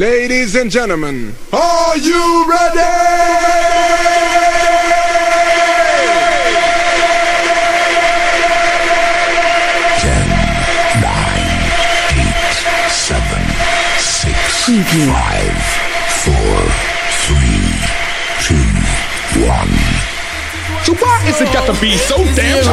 Ladies and gentlemen, are you ready? Ten, nine, eight, seven, six, five, four, three, two, one. So why is it got to be so damn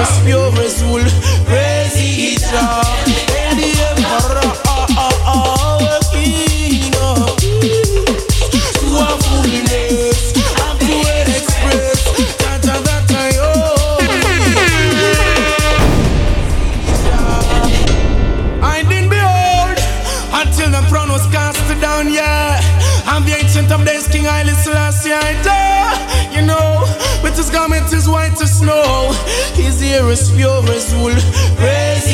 snow. His ear is pure as wool. Praise.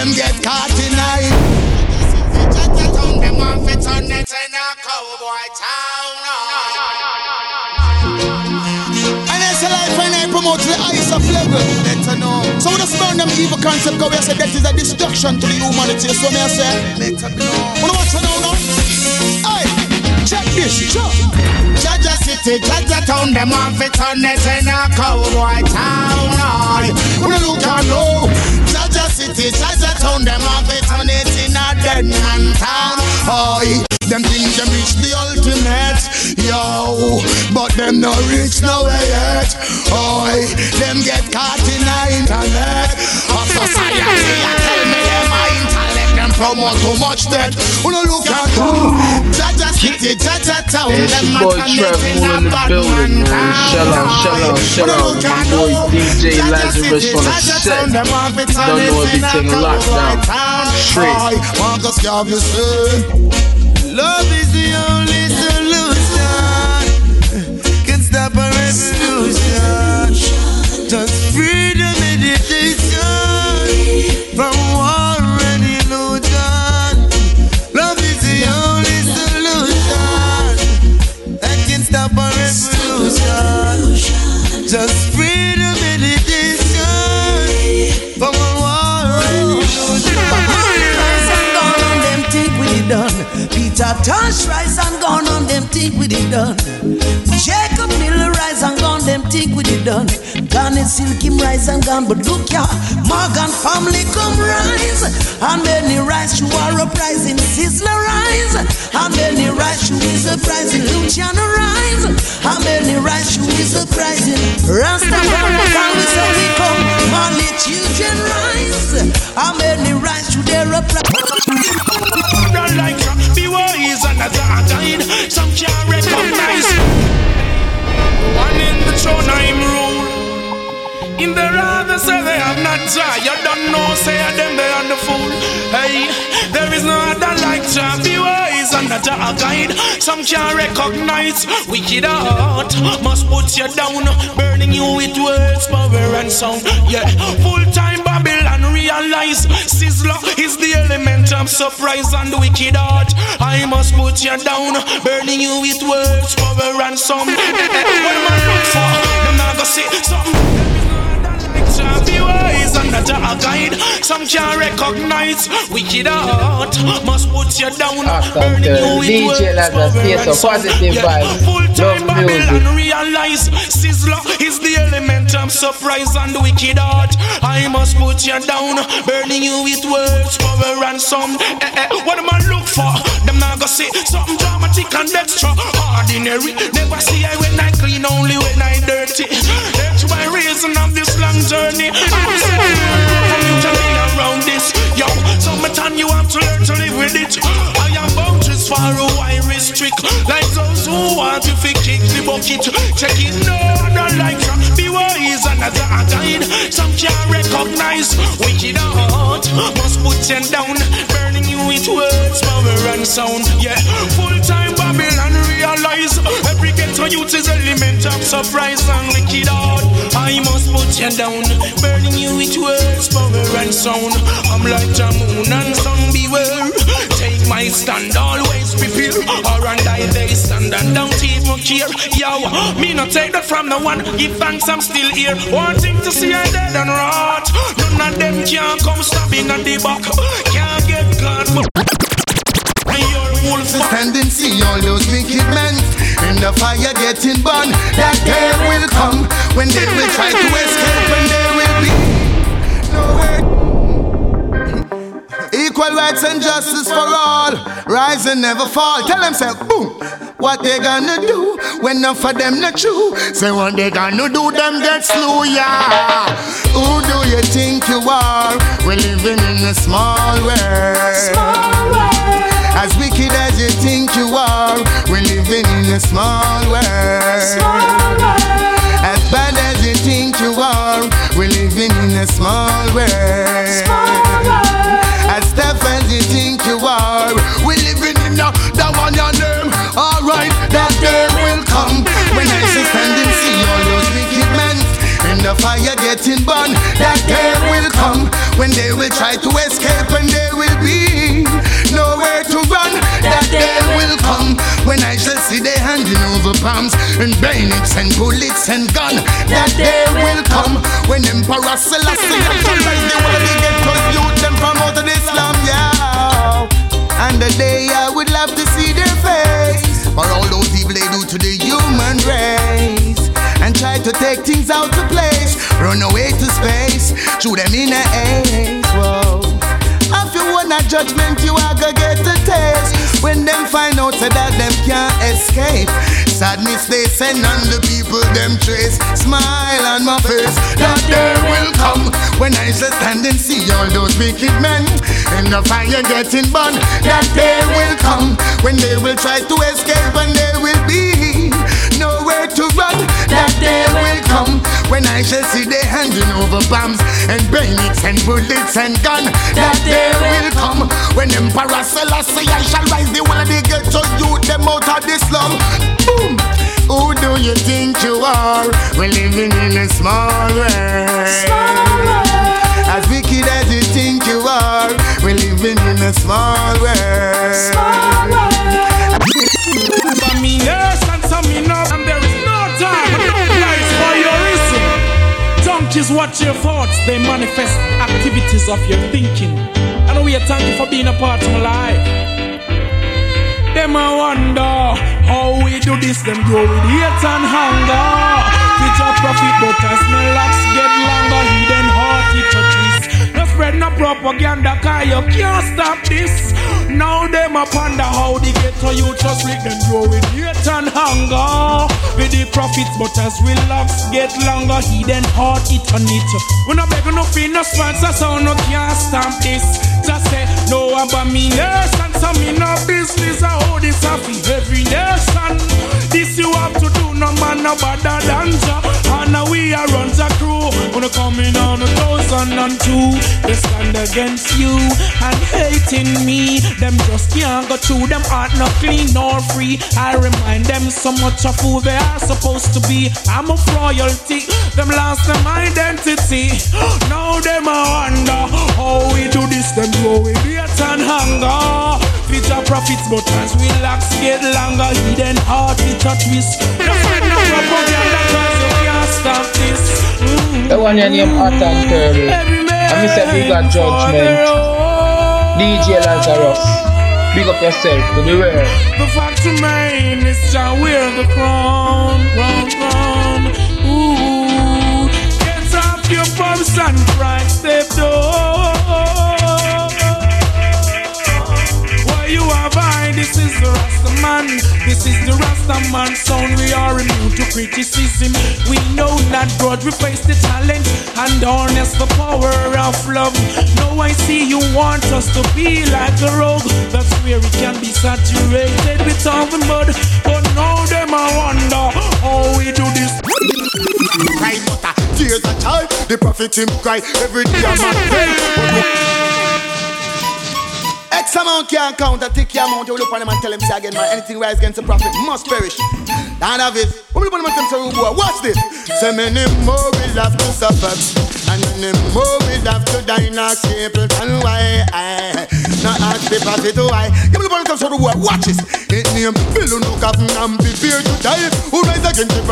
Them get caught in line. And it's a life when I promote the highest of level. Better know. So we just burn them evil concept because we say that is a destruction to the humanity. So me I say, let it be known. Wanna watch it now, now? Hey, check this, check. Jah Jah City, Jah Jah Town, them off it on it in a cowboy town. Aye. Wanna look and know. Jah Jah City, Jah Jah Town, them off it on it in a dead man town. Aye. Them think them reach the ultimate, yo. But them no reach nowhere yet. Oi, them get caught in the internet. Of society, I tell me them a intellect. Them promote too much debt. Wanna look at Jah Jah City, Jah Jah Town. It's Them your boy man Trev connect in Moon in a the bad building, man man. Shout out, shout out, shout out to my boy DJ Lazarus on the set. Don't know everything locked down. Straight. Marcus Garvey say. Love is the only solution. Can stop a revolution. Just freedom Tosh rise and gone on them think we it done. Jacob Miller rise and gone them think we it done. Garnett Silk him rise and gone, but look ya, Morgan family come rise. And many rise to our uprising, Sizzla rise. And many rise to his uprising, Luciano rise. And many rise to his uprising, Rastafari we say we come, Marley children rise. And many rise to their uprising. Some can't recognize. One in the throne I'm rule. In the rather say they have not Jah. You don't know, say them they are the fool. Hey, there is no other like Jah. Wise and not a guide. Some can't recognize. Wicked heart must put you down, burning you with words, power and sound. Yeah, full time Babylon realize. Sizzla is the element of surprise and wicked heart. I must put you down, burning you with words, power and sound. What am I for? Them not gonna say something. Jah be wise and not a guide. Some can't recognize wicked heart. Must put you down. Welcome to DJ Lazarus, stay so positive vibes. Full time Love music. Babylon realize Sizzla is the element of surprise and wicked heart. I must put you down, burning you with words, power and some. Eh, eh, what am I look for? Them not gonna say something dramatic and extra. Ordinary, never see I when I clean, only when I dirty. My reason of this long journey. I'm can be around this. Yo, summertime you have to learn to live with it. I am boundaries far away restrict. Like those who want to fi kick the bucket. Check it, no, don't like ya. Be wise and a guide. Some can't recognize wicked heart. Must put you down, burning you with words, power and sound. Yeah, full time Babylon realize every ghetto youth is element of surprise and wicked heart. I must put you down, burning you with words, power and sound. I'm like the moon and sun, beware. Take my stand, always prepare. Or and I they stand and don't even care. Yo, me not take that from no one. Give thanks, I'm still here. Wanting to see I dead and rot. None of them can come stabbing at the back. Can't get caught. Your wolf see all those wicked the fire getting burned. That day will come when they will try to escape and there will be nowhere. Equal rights and justice for all. Rise and never fall. Tell them, say, boom. What they gonna do when enough for them not true? Say what they gonna do, them get slew, yeah. Who do you think you are? We're living in a small world. small world. As wicked as you think you are, we're living in a small world. As bad as you think you are, we're living in a small world. As tough as you think you are, we're living in a the one your name. Alright, that day will come when I see stand and see all those wicked men in the fire getting burned. That day will come when they will try to escape and there will be run. That day will come when I shall see they handing over bombs and bayonets and bullets and gun. That day will come when Emperor Selassie shall rise the world get us youth them of Islam, yeah. And the day I would love to see their face for all those evil they do to the human race and try to take things out of place, run away to space, shoot them in the ace. Whoa. Want a judgment, you are gonna get a taste. When them find out so that them can't escape, sadness they send on the people them trace. Smile on my face, that day will come when I shall stand and see all those wicked men in the fire getting burned. That day will come when they will try to escape and they will be nowhere to run. That day will come when I shall see they handing over bombs and bayonets and bullets and gun. That day will come when Emperor Selassie I shall rise the world they get to youth them out of the slum. Boom. Who do you think you are? We're living in a small world. As wicked as you think you are, we're living in a small world. Watch your thoughts. They manifest activities of your thinking. And we are thankful for being a part of my life. Them I wonder How we do this. Them do with hate and hunger. With your profit but as my locks get longer spread no propaganda Cause you can't stop this. Now them a ponder how they get to you Just let them grow with hate and hunger. With the profits but as we locks get longer he then heart it on it We no beg no fee no sponsor So no can't stamp this. Just say no about me nation So me no business hold this off in every nation. This you have to do no man no better than Jah And now we are runs a crew. When coming on a thousand and two. They stand against you and hating me. Them just can't go through them heart not no clean nor free. I remind them so much of who they are supposed to be. I'm of royalty Them lost them identity. Now them a wonder How we do this them grow with hate and hunger Future profits but as we locks get longer Hidden heart we touch twist No find no propaganda cause you can't stop this mm The one your name Hot and Curly. And me say we got judgment. DJ Lazarus. Big up yourself to the world. The fact remains, shall wear the crown, crown, crown. Ooh, get off your bumps and cry, step door. You are by. This is the Rasta man. This is the Rasta man sound. We are immune to criticism. We know that God replace the talent and harness the power of love. Now I see you want us to be like a rogue. That's where it can be saturated with all the mud. But now them I wonder how we do this. Cry butter, tears a child. The prophet him cry every day. I'm X amount can't count, take your amount, you look on them and tell them say again, man, anything rise against the prophet must perish. None of it. Watch this. So many more will have to suffer, and more will have to die in a and why I not ask the prophet why. You will tell them Watch this. It name Bill no coffin and prepare to die. Who rise against the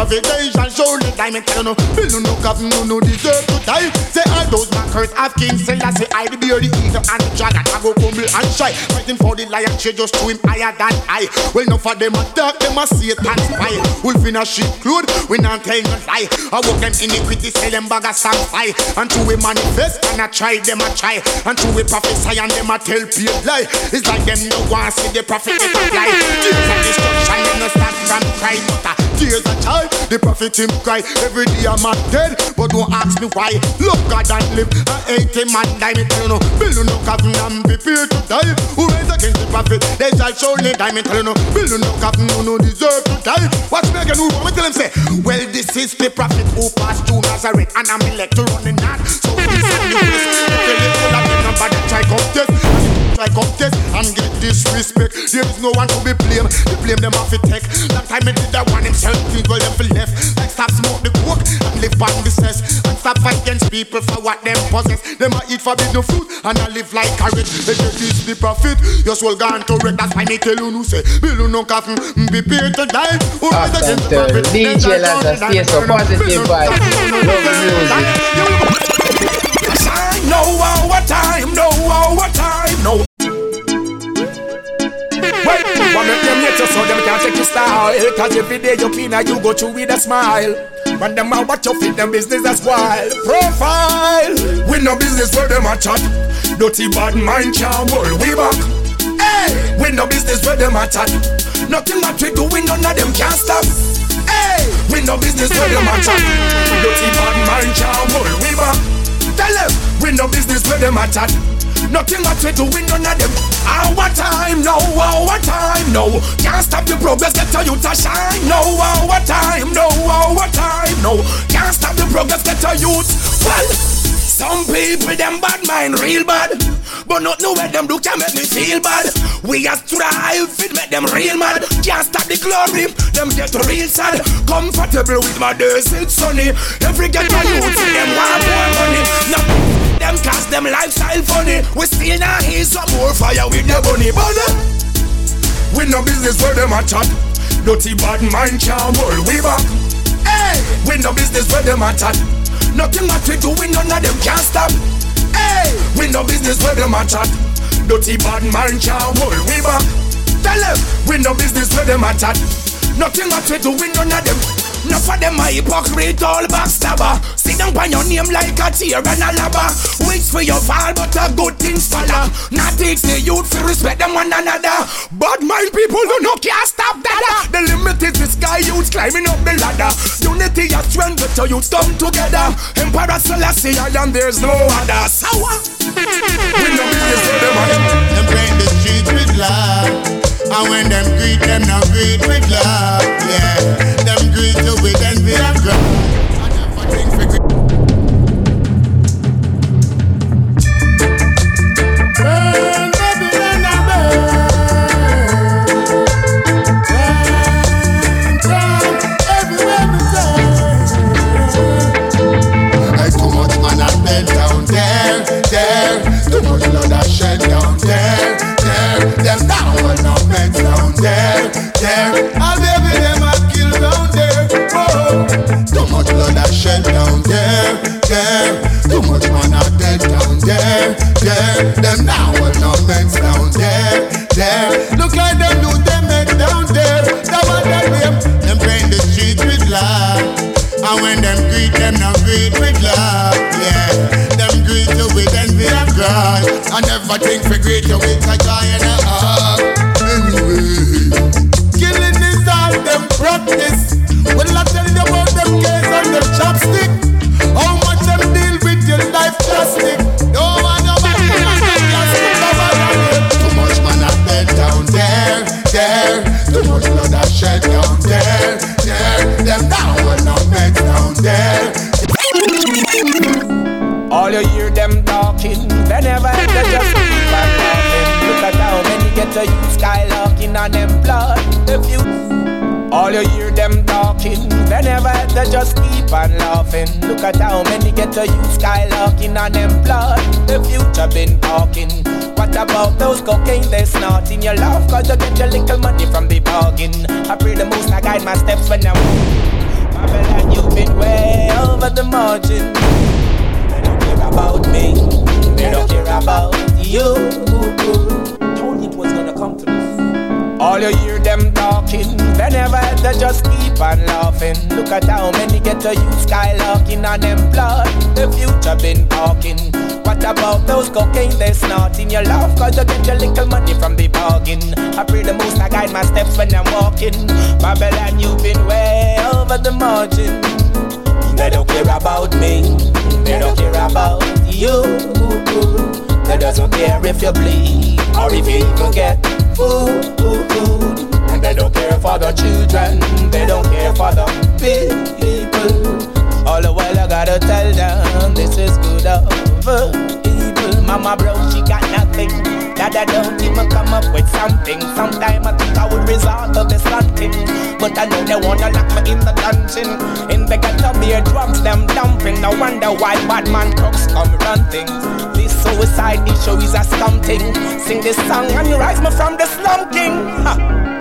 surely die. Me tell you no, Bill no coffin, no no deserve to die. Say all those mockers of King Selassie, I say I the bear, the eagle, and the dragon, I go humble and shy. Fighting for the lion, she just to him higher than I. Well, no for them attack, them a Satan spy. Wolf in a sheep cloth, we not tell no lie. I walk them iniquity, sell them bag of some fight. And to we manifest, and I try, them a try. And to we prophesy, and them a tell paid lie. It's like them no want see the prophet get a fly. Tears destruction, them no start from cry, but uh, tears a child. The prophet him cry every day I'm not dead, but don't ask me why. Love God and live, I hate him and die. Me tell you no, build no coffin and prepare to die. Who rise against the prophet, they shall surely die. Me tell you no, build no coffin, who no deserve to die. Watch me again, who me tell him say, well this is the prophet who passed through Nazareth, and I'm elected running not. So we send you this, tell you all of them nobody try come test try come test and get disrespect. There is no one to be blamed. They blame them off it tech. That time I did that one himself, think well them for left. Like stop smoke the coke and live on business. And stop fight against people for what them possess. Them a eat forbidden fruit and I live like carrot. They get this the profit. Your soul gone to wreck. That's why me tell you no say. Bill no coffin, mm, be prepared to die. Who against the? DJ stay so positive vibes. Love the music. No time, no time, one make them hate you so them can't take your style. Cause every day you clean you go through with a smile. When them a watch you fit them business as wild. Profile. We no business where them a chat. Dirty bad mind can't hold we back. Hey, we no business where them a chat. Nothing that we do, we none of them can't stop. Hey, we no business where them a chat. Dirty bad mind can't hold we back. Tell them, we no business where them a chat Nothing that we do, we none of them. Our time, no, our time, no. Can't stop the progress, get your youth to shine. No, our time, no, our time, no. Can't stop the progress, get your youth. Well, some people them bad mind real bad, but not know where them do can make me feel bad. We a strive, it make them real mad. Can't stop the glory, them get real sad. Comfortable with my days, it's sunny. Every get my youth, them want more money. Now, them cast them lifestyle funny. We still not hear some more fire with the bunny bunny. We no business where them a chat. Dirty bad mind can't we back. Hey, we no business where them a chat. Nothing that we do, we none of them can't stop. Hey, we no business where them a chat. Dirty bad mind can't hold we back. Tell them, we no business where them a chat. Nothing that we do, we none of them. Enough of them a hypocrite, all backstabber. Sit down by your name like a tear and a lava. Waits for your fall, but a good things follow. Not takes the youth to respect them one another. Bad mind people do not care stop that. The limit is the sky youths climbing up the ladder. Unity and strength, but your youths come together. Emperor Selassie, and there's no other. Sour. We know business for them. Them paint the streets with love. And when them greet them, now greet with love. Yeah, greet you with envy and grudge. And never think for greet you Look at how many get to use skylarking on them blood. The future been talking. What about those cocaine they snort in your laugh? Cause you get your little money from the bargain. I pray the most I guide my steps when I'm Babylon, you've been way over the margin. They don't care about me, they don't care about you. Told it was gonna come to this. All you hear them talking, they never had to just on laughing. Look at how many get to use skylarking them blood. The future been talking. What about those cocaine they snort in your laugh? Cause you get your little money from the bargain. I pray the most I guide my steps when I'm walking. Babylon, you've been way over the margin. They don't care about me, they don't care about you. They doesn't care if you bleed or if you even get food. And they don't care for the children, they don't care for the people. All the while I gotta tell them this is good over evil. Mama broke, she got nothing. Dada don't even come up with something. Sometime I think I would resort to this hunting. But I know they wanna lock me in the dungeon. In the ghetto beer drums, them dumping. No wonder why bad man crooks come run things. This suicide issue is a scum thing. Sing this song and you rise me from the slum king. Ha.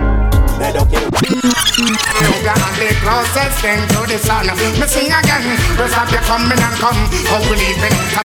They don't care. You got the closest thing to the sun. Me sing again. Rest of you coming and come. How we leaving?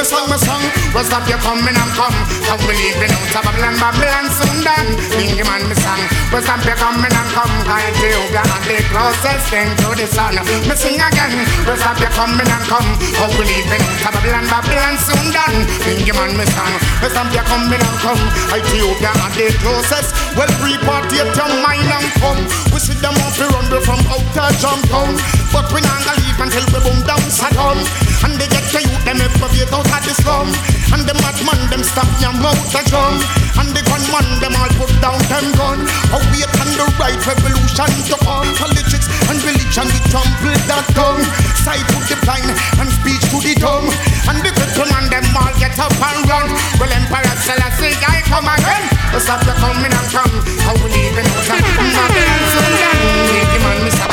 Me song, me song. Rest of you coming and come. How we leaving out of Babylon, Babylon soon done. Bingy man, me song. Rest of you coming and come. I tell you, are the closest thing to the sun. Me sing again. Rest of you coming and come. How we leaving out of Babylon, Babylon soon done. Bingy man, me song. Rest of you coming and come. I tell you, are the closest. Well, repatriate your mind and come. We see them off the run from outer jump town. But we not gonna leave until we boom down Saddam. And they get to you, them evacuate out of the slum. And the madman, them stop your mouth a drum. And the gunman, them all put down them gun. A wait on the right revolution to come. Politics and religion, we trample that tongue. Sight to the blind and speech to the dumb. And the cripple man, them all get up and run. Well, Emperor Selassie, I come again. Stop the coming and come. How we leaving out of Babylon, so then, make him and me stop.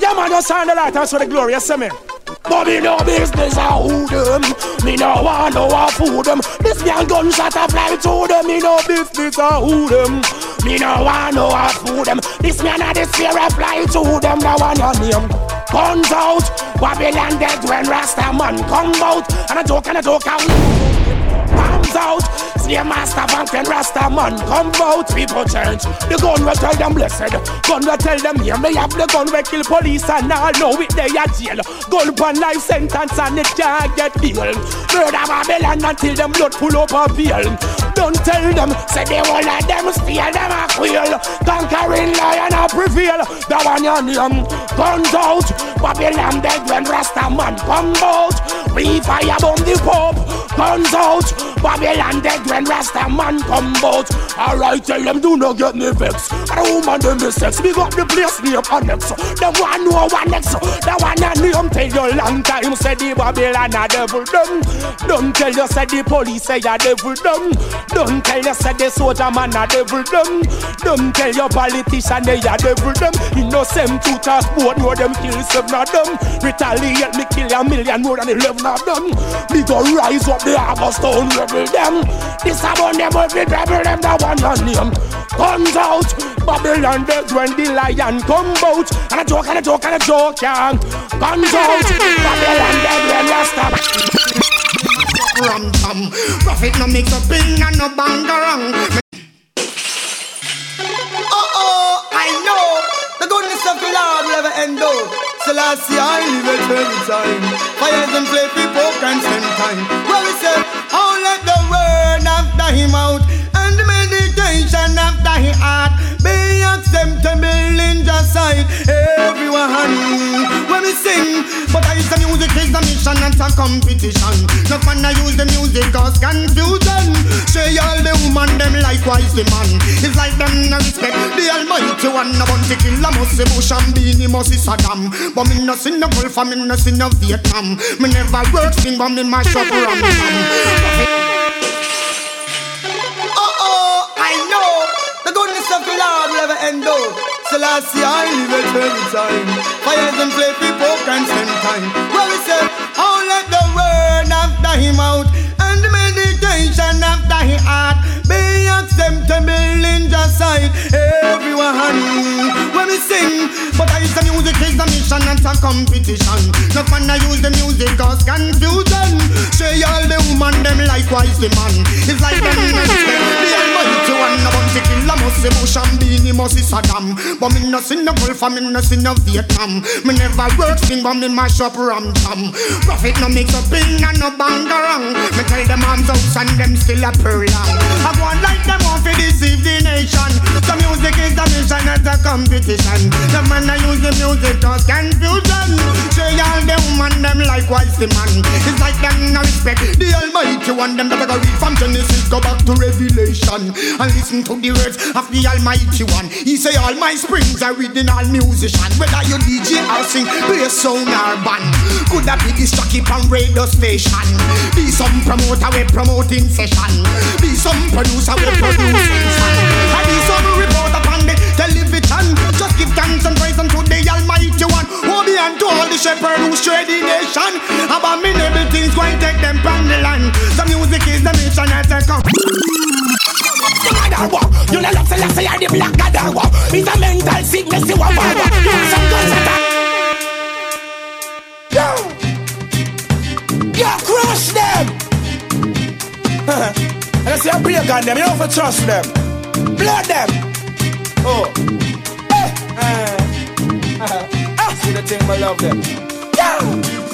Yeah, man, just sound the light and show the glory, you see eh, me? But me no business a who them? Me no want no a fool them. This young gunshot a fly to them. Me no business a who them? Me no want no a fool them. This man a this fear a fly to them. Now one a name Guns out. Babylon dead when Rasta man come out. And a joke and a joke Bombs out. Slave master bank when Rasta man come out People change The gun will tell them blessed. Gun will tell them here Me have the gun will kill police And all know it they a jail. Gun upon life sentence And it can't get bail Murder Babylon Until them blood full up a veil Don't tell them Say the whole of them steal them a quail. Conquering lion a prevail. That one your name Guns out. Babylon dead when Rasta man come out We fire bomb the Pope Guns out. Babylon dead when Rasta man come out. Alright tell them do not get me vex And the woman them the sex. Big up the place name annex The one know one next The one a name um, tell you long time Say the Babylon a devil. Them Don't tell you say the police say a devil. Them Don't tell you say the soldier man a devil. Them Don't tell you politician they a devil. Them Innocent two transport know them kill seven of them. Retaliate me kill a million more than eleven of them. Me go rise up the Harvest Town rebel them. This about them will be rebel them, the one on name. Guns out, Babylon dead when the lion come out. And a joke and a joke and a joke, yeah. Guns out, Babylon dead when you stop. Ram tam, profit no mix up in and no bangarang. Oh oh, I know the goodness of the Lord will ever end. Oh. Selassie, I live it every time. Fires and play people can spend time. Well, we say, oh, let the word after him out and the meditation after his heart be acceptable in just sight. Everyone, when we sing, but I use the music is the mission, not a competition. No fun I use the music cause confusion. Say all the woman, them likewise the man. It's like them no respect the Almighty one. No bounty killer must see Bush and Beanie must see Saddam. But me no see no Gulf me no see no Vietnam. Me never work sing but me mash up ram Lord will ever end though. Selassie, I live it every time. Fires and play people can spend time. Well, we say, oh, let the word after him out and the meditation after his heart be in just sight. Everyone, when we sing, but I use the music is the mission, not a competition. No fun I use the music cause confusion. Say all the woman, them likewise the man. It's like them the almighty one, no bounty killer must see Bush and Beanie must see Saddam. But me no see no Gulf and me no see no Vietnam. Me never work sing, but me mash up ram tam. Profit no mix up in and no bangarang. Me tell them arms out and them still a long. I go on like them off to deceive the nation. The music is the mission, not a competition. The man I use the music cause confusion. Say all the woman, them likewise the man. It's like them no respect the Almighty one. Them that I read from Genesis, go back to Revelation and listen to the words of the Almighty one. He say all my springs are within all musician. Whether you DJ or sing, play sound or band. Could that be this jockey from radio station? Be some promoter we promoting session. Be some producer we And be the television. Just give thanks and praise unto the Almighty One. Who be unto all the shepherd who the nation. Abominable things going take them from the land. The music is the mission that they come. You know love Selassie are the black Gadawa It's a mental sickness you want power You want some guns And I say I break on them You don't have to trust them Blood them Oh Hey uh, uh, See the thing I love them Yo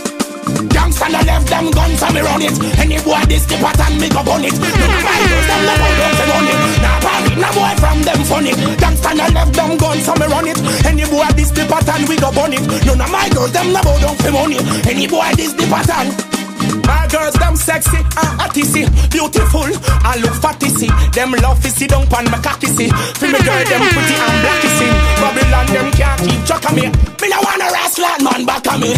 Gangsta no left them guns and me run it. Any boy this the pattern me go bun it. No my girls them no bow down to money. Nah party no boy from them funny. Gangsta no left them guns and me run it. Any boy this the pattern we go bun it. None of my girls them no bow down for money. Any boy this the pattern. My girls, them sexy and uh, artisty, beautiful and look fatty. Them love to see down pan my cocky see. Feel me girl, them pretty and blacky see. Babylon, them can't keep track of me. Me no wanna wrestle man back of me.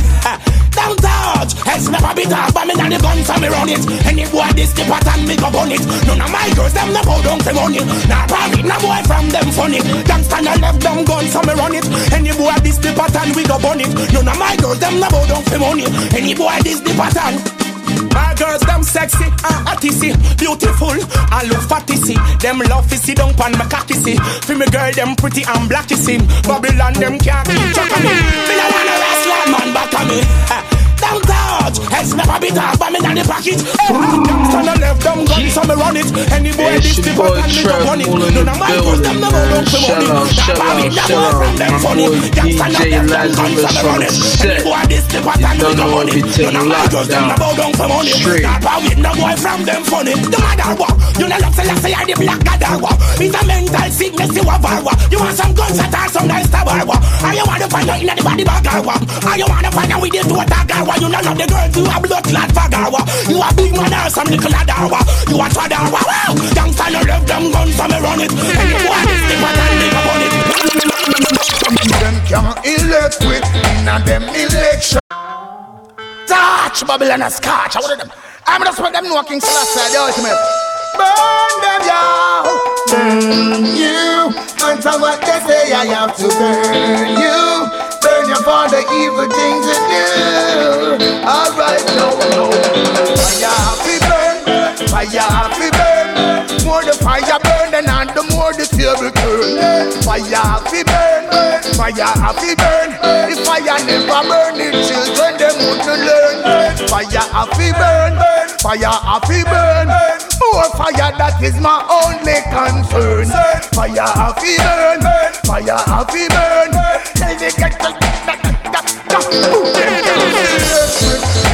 Don't touch, else never be talk, but me not the guns and me run it. Any boy this the pattern me go bun it. None of my girls, them no bow down for money. Nah, probably no boy from them funny. Gangsta no left them guns and me run it. Any boy this the pattern we go bun it. None of my girls, them no bow down for money. Any boy this the pattern. My girls, them sexy and uh, artisty, beautiful and look fatty see. Them love to see down pan my cocky see. For me girl, them pretty and blacky see. Babylon, them can't keep track of me. Me no wanna wrestle man back of me. Don't touch, else never be talk, but me not the package. Gangsta no left them guns, so me run it. Any boy this the and me go run it. None of my girls, them never don't for money. That party, that boy from them funny. Gangsta no left them guns, so me run it. Any boy this the and me run it. None of my girls, them never don't for money. That party, no boy from them funny. The mother war, you know love, love, say I the black gadar It's a mental sickness, you a war. You want some guns, attack some nice tower Are you want to find out in the body bag Are you want to find out with the two attack Why you not love the girls you a blood clot fagawa You a big man or some little adawa You a tradawa wow! Youngster no love them guns so me run it. And you want this the pattern they upon it Them can't elect with in a them election. Touch Babylon a scotch. I want them? I'm just want them know King Selassie the ultimate. Burn them y'all. Burn you. Until what they say I have to burn you you for the evil things you do. Alright, no, no. Have to burn. Fire to burn. More the fire burn, and the more the table turn. Fire to burn. Fire to burn. If fire never burn, the children them wouldn't learn. Fire to burn. Fire to burn. More fire, that is my only concern. Fire to burn. Fire to burn. Tell me get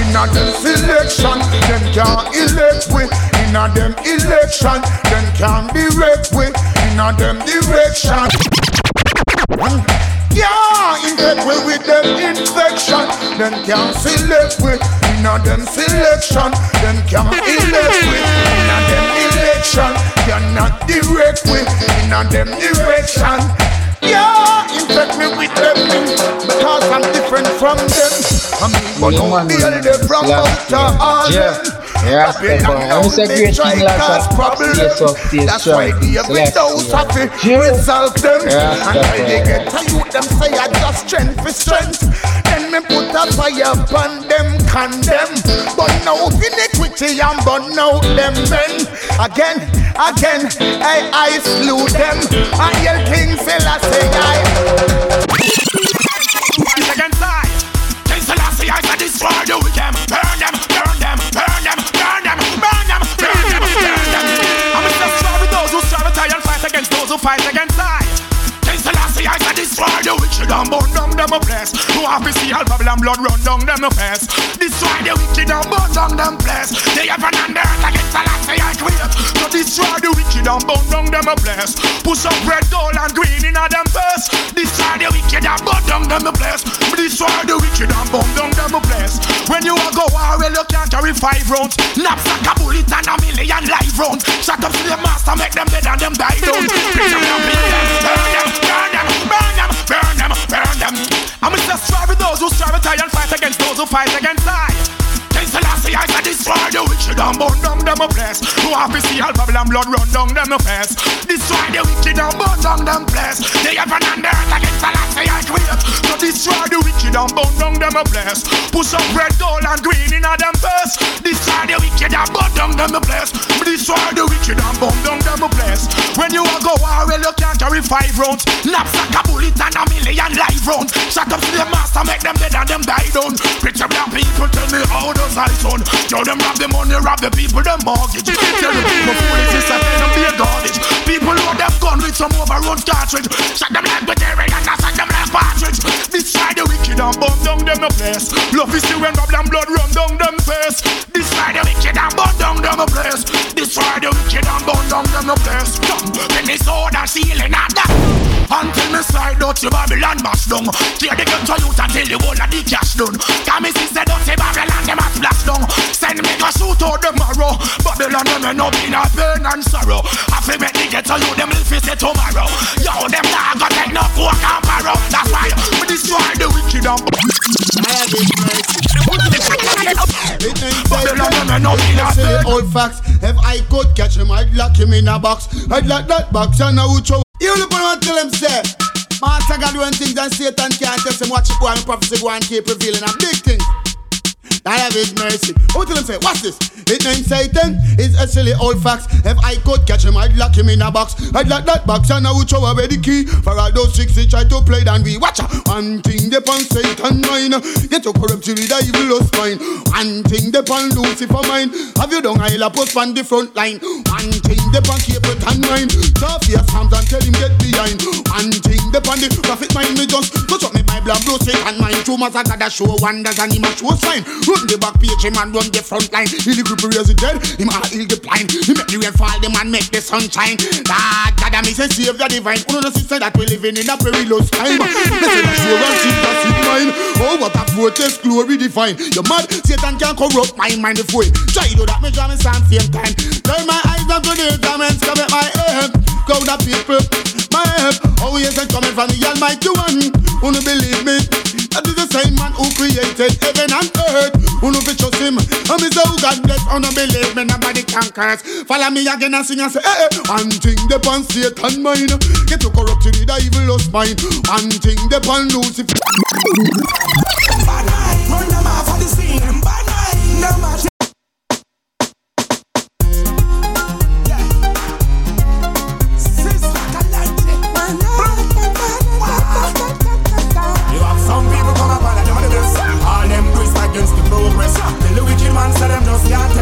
Inna them selection, them can't elect with. Inna them election, them can't direct with. Inna them direction. Yeah, we with them infection. Them can't select with. Inna them selection, them can't elect with. Inna them election, cannot direct with. Inna them direction. Yeah, infect me with them because I'm different from them. I'm even Yeah, man, build them from Last out all Yeah. them. Yeah, step on. I'm a great thing last time. Yes, of stay That's why strong. the every Select, dose of it yeah. resolve them. Yeah, And step when they get to you, them say I just strength for strength. Then me put a fire upon them, condemn. But now iniquity and burn out them men. Again, again, I, I slew them. I yell King Selassie, I. Fight against I. King Selassie, I said destroy the wicked. Burn fight against I. King Selassie, I said destroy the wicked and burn down them place. Who have to see all Babylon blood run down them a face. Destroy the wicked and burn down them place. They heaven and earth against Selassie, I create. So destroy the wicked and burn down them place. Push up red, gold and green in a them face. Destroy the wicked and burn down them a place. Destroy the wicked and burn down them place. When you a go war, well you can't carry five rounds. Knapsack a bullet and a million live rounds. Shut up to the master, make them dead and them die down. Bring them bring them, burn them, burn them, burn them, burn them, burn them. I'm just strive with those who strive to tie and fight against those who fight against I. King Selassie, I said destroy the wicked and burn down them a place. Who have to see all Babylon blood run down them a face. Destroy the wicked and burn down them place. The heaven and earth against Selassie I create. So destroy the wicked and burn down them a place. Push up red, gold and green in them face. Destroy the wicked and burn down them a place. Destroy the wicked and burn down them a place. When you a go war, well you can't carry five rounds. Knapsack a bullet and a million live rounds. Shut up to the master, make them dead and them die down. Picture black people tell me how does I son? Yo, them rob the money, rob the people, them mortgage. Tell the people foolish, it's a them be a garbage. People load them gun with some overrun cartridge. Shut them like Batarian and shut them like partridge. Destroy the wicked and burn down them a place. Love is the when rob them blood run down them face. Destroy the wicked and burn down them a place. Destroy the wicked and burn down them a place. Come, let me sword and ceiling and that. Until me slide out to Babylon mash down Clear the gun to youth until the whole of the cash done. Come me see say dirty Babylon them a splash down Send me go shoot out arrow Babylon them end up in a pain and sorrow. I feel make the get to you them will face it tomorrow. Yo them nah go take no coke and barrow That's why we destroy the wicked and Babylon them end up in a pain old facts. If I could catch him, I'd lock him in a box. I'd lock that box and I would throw. You look what tell him say. Master God doing things and Satan can't test him. Watch it go and prophecy go and keep revealing a big thing. I have his mercy. What tell him say? What's this? His name Satan is a silly old fox. If I could catch him, I'd lock him in a box. I'd lock that box and I would throw away the key for all those tricks he try to play. And we watch. One thing the on Satan mind. Get to corrupt you with a evil mind. One thing the on Lucifer mind. Have you done I'll post on the front line. One thing the on Capleton mind. Tough your Psalms and tell him get behind. One thing the on the prophet mind. Me just touch up me Bible and blow Satan mind. True as I gotta show wonders and him a show sign. Run the back page, him and run the front line. Heal the group raise the dead, him a heal the blind. He make the rain fall, the man make the sunshine. Ah, God, God, I say save the divine. Uno no sister that we living in a perilous time. They say that sure and that's in mine. Oh, what a fortress glory divine. You mad? Satan can corrupt my mind before it. Try to that, me draw me sound same time. Turn my eyes up to the garments, come at my head. Crowd of people, my help. Oh, yes, I'm coming from the Almighty One. Uno believe me. That is the same man who created heaven and earth. Who know fi trust him? And me say, oh God bless, who no believe me, nobody can curse. Follow me again and sing and say, eh. One thing the pan Satan mind, get to corrupt to the evil lust mind. One thing the pan Lucifer. Tell just no scatter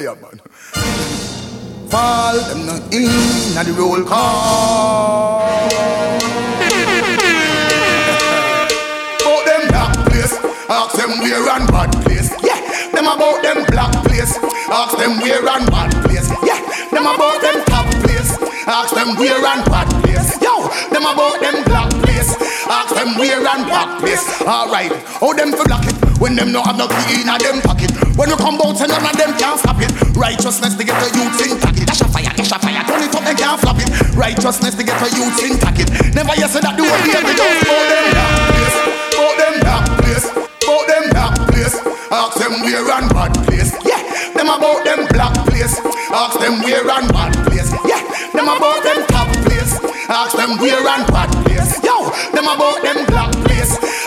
fireman. Fall them not in at the roll call. About them black place, ask them where and bad place. Yeah, them about them black place, ask them where and bad place. Yeah, them about them top place, ask them where and bad place. Yo, them about them black place, ask them where and bad place. Alright, how them for block it when them no have no key in a them pocket. When you come out and none of them can stop it. Righteousness to get the youth intact it. Dash a fire, dash a fire, turn it up and can't flop it. Righteousness to get the youth intact it. Never you say that the whole day we just for them black place, for them black place, for them black place. Ask them where and bad place. Yeah, them about them black place. Ask them where and bad place. Yeah, them about them top place. Ask them where and bad place. Yo, them about them black.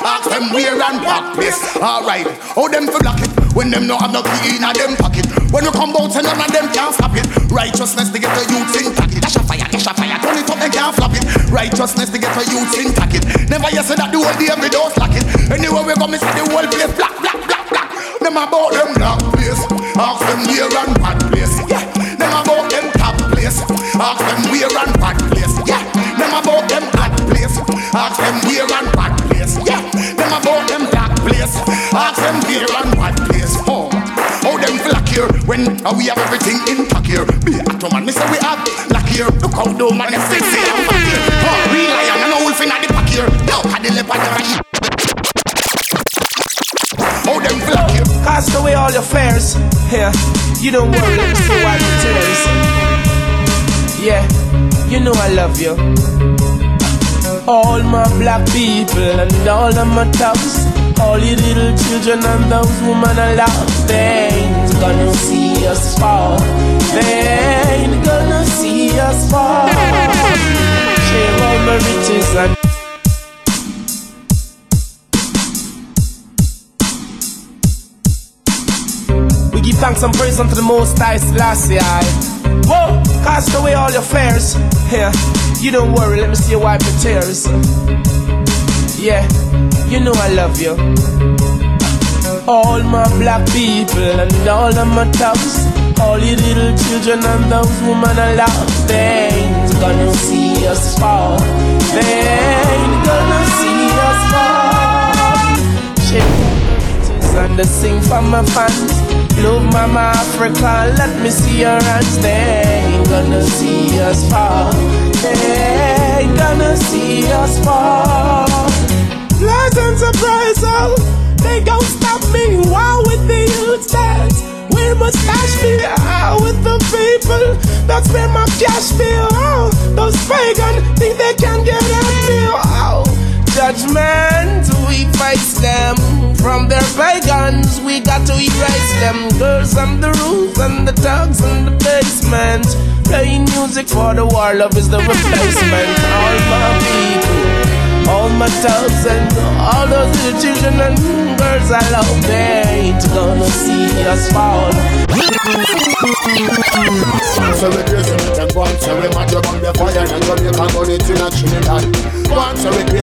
Ask them where and bad place. Alright, how them for block it when them no have no key in a them pocket. When you come out and none of them can stop it. Righteousness to get the youth intact it. Dash a fire, dash a fire, turn it up and can't flop it. Righteousness to get the youth intact it. Never you say that the whole day every door slack it. Anywhere we go, me see the whole place black, black, black, black. Them about them black place. Ask them where and bad place. Yeah, them about them top place. Ask them where and bad place. Yeah, them about them hot place. Ask them where and them about them black place. Ask them where and bad place. Oh, how them black here when we have everything intact here. Be a man, me say we have black here. Look how dumb is sexy and back here. Oh, real lion and a wolf in the pack here. Now, had the leopard How them black here. Cast away all your fears. Yeah, you don't worry, why the tears. Yeah, you know I love you. All my black people and all of my thugs. All you little children and those women I love. They ain't gonna see us fall. They ain't gonna see us fall. Share all my riches and give thanks and praise unto the Most High Selassie. I. Whoa, cast away all your fears. Yeah, you don't worry, let me see you wipe your tears. Yeah, you know I love you. All my black people and all of my thugs. All you little children and those women I love. They ain't gonna see us fall. They ain't gonna see us fall. And the sing for my fans. Love Mama Africa, let me see your hands. They ain't gonna see us fall. They ain't gonna see us fall. Pleasant surprise, oh, they gon' stop me. Wow, with the youth dance. Where mustache be? Ah, with the people. That's where my cash feel. Oh, those pagan think they can get me. Judgment, we fight them. From their pagans, we got to erase them. Girls on the roof and the dogs in the basement. Playing music for the war, love is the replacement. All my people, all my dogs and all those little children and girls I love, they ain't gonna see us fall. So we crazy, them and say we mad up on the fire and go make a money to not Trinidad. And say we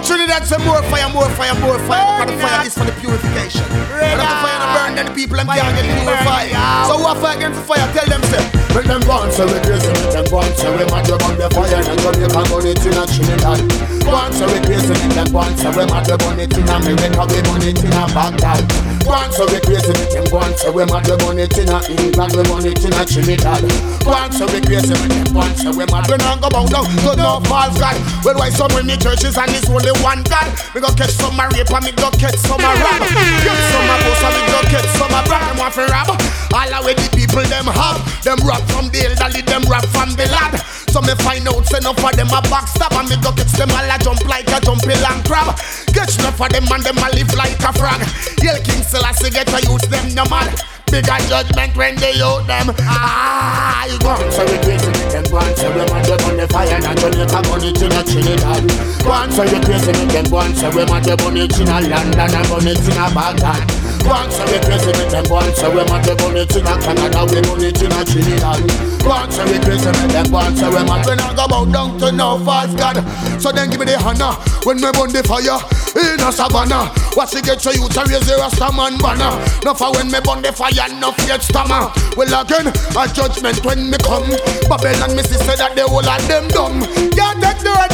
crazy. Now Trinidad say more fire, more fire, more fire. Because the fire is for the purification. When the fire not burn, then the people them can't get purified. So who are fight against the fire? Tell them say. Make them go and say we crazy, make them go and say we mad up on the fire and go make a money to not Trinidad. Go and say we crazy, make them go and say we mad up on it in America, we money in a Baghdad. Go and say we crazy, make them go and say we mad up on it in a England, we money in a Trinidad. Go and say we crazy, make them go and say we mad. We not go bow down to no false god. Well, why some in the churches and it's only one God? We go catch some a rape and me go catch some a rob. Get some a boss and me go catch some a brag. Them want to rob. All the way the people them have. Them rob from the elderly, them rob from the lad. So me find out say enough of them a backstab and me go catch them all a jump like a jumpy land crab. Catch enough of them and them a live like a frog. Yell King Selassie get a youth them no mad. Bigger judgment when they out them. Ah, you go on, so we crazy, them go on, so we mad up on the fire, and Jamaica money to the Trinidad. Go on, so we crazy, them go on, so we mad on it in a London, and on it in a Baghdad. Once we crazy, make them and say we mad, burn it in a Canada, we it in a Trinidad. Once we crazy, make them and say we mad, we not go bow down to no false god. So then give me the honor when we burn the fire in a savannah. Watch it get to you to raise the Rastaman banner. No for when me burn the fire, no yet stammer. Well again, a judgment when me come. Babylon me sister that the whole of them dumb. Can't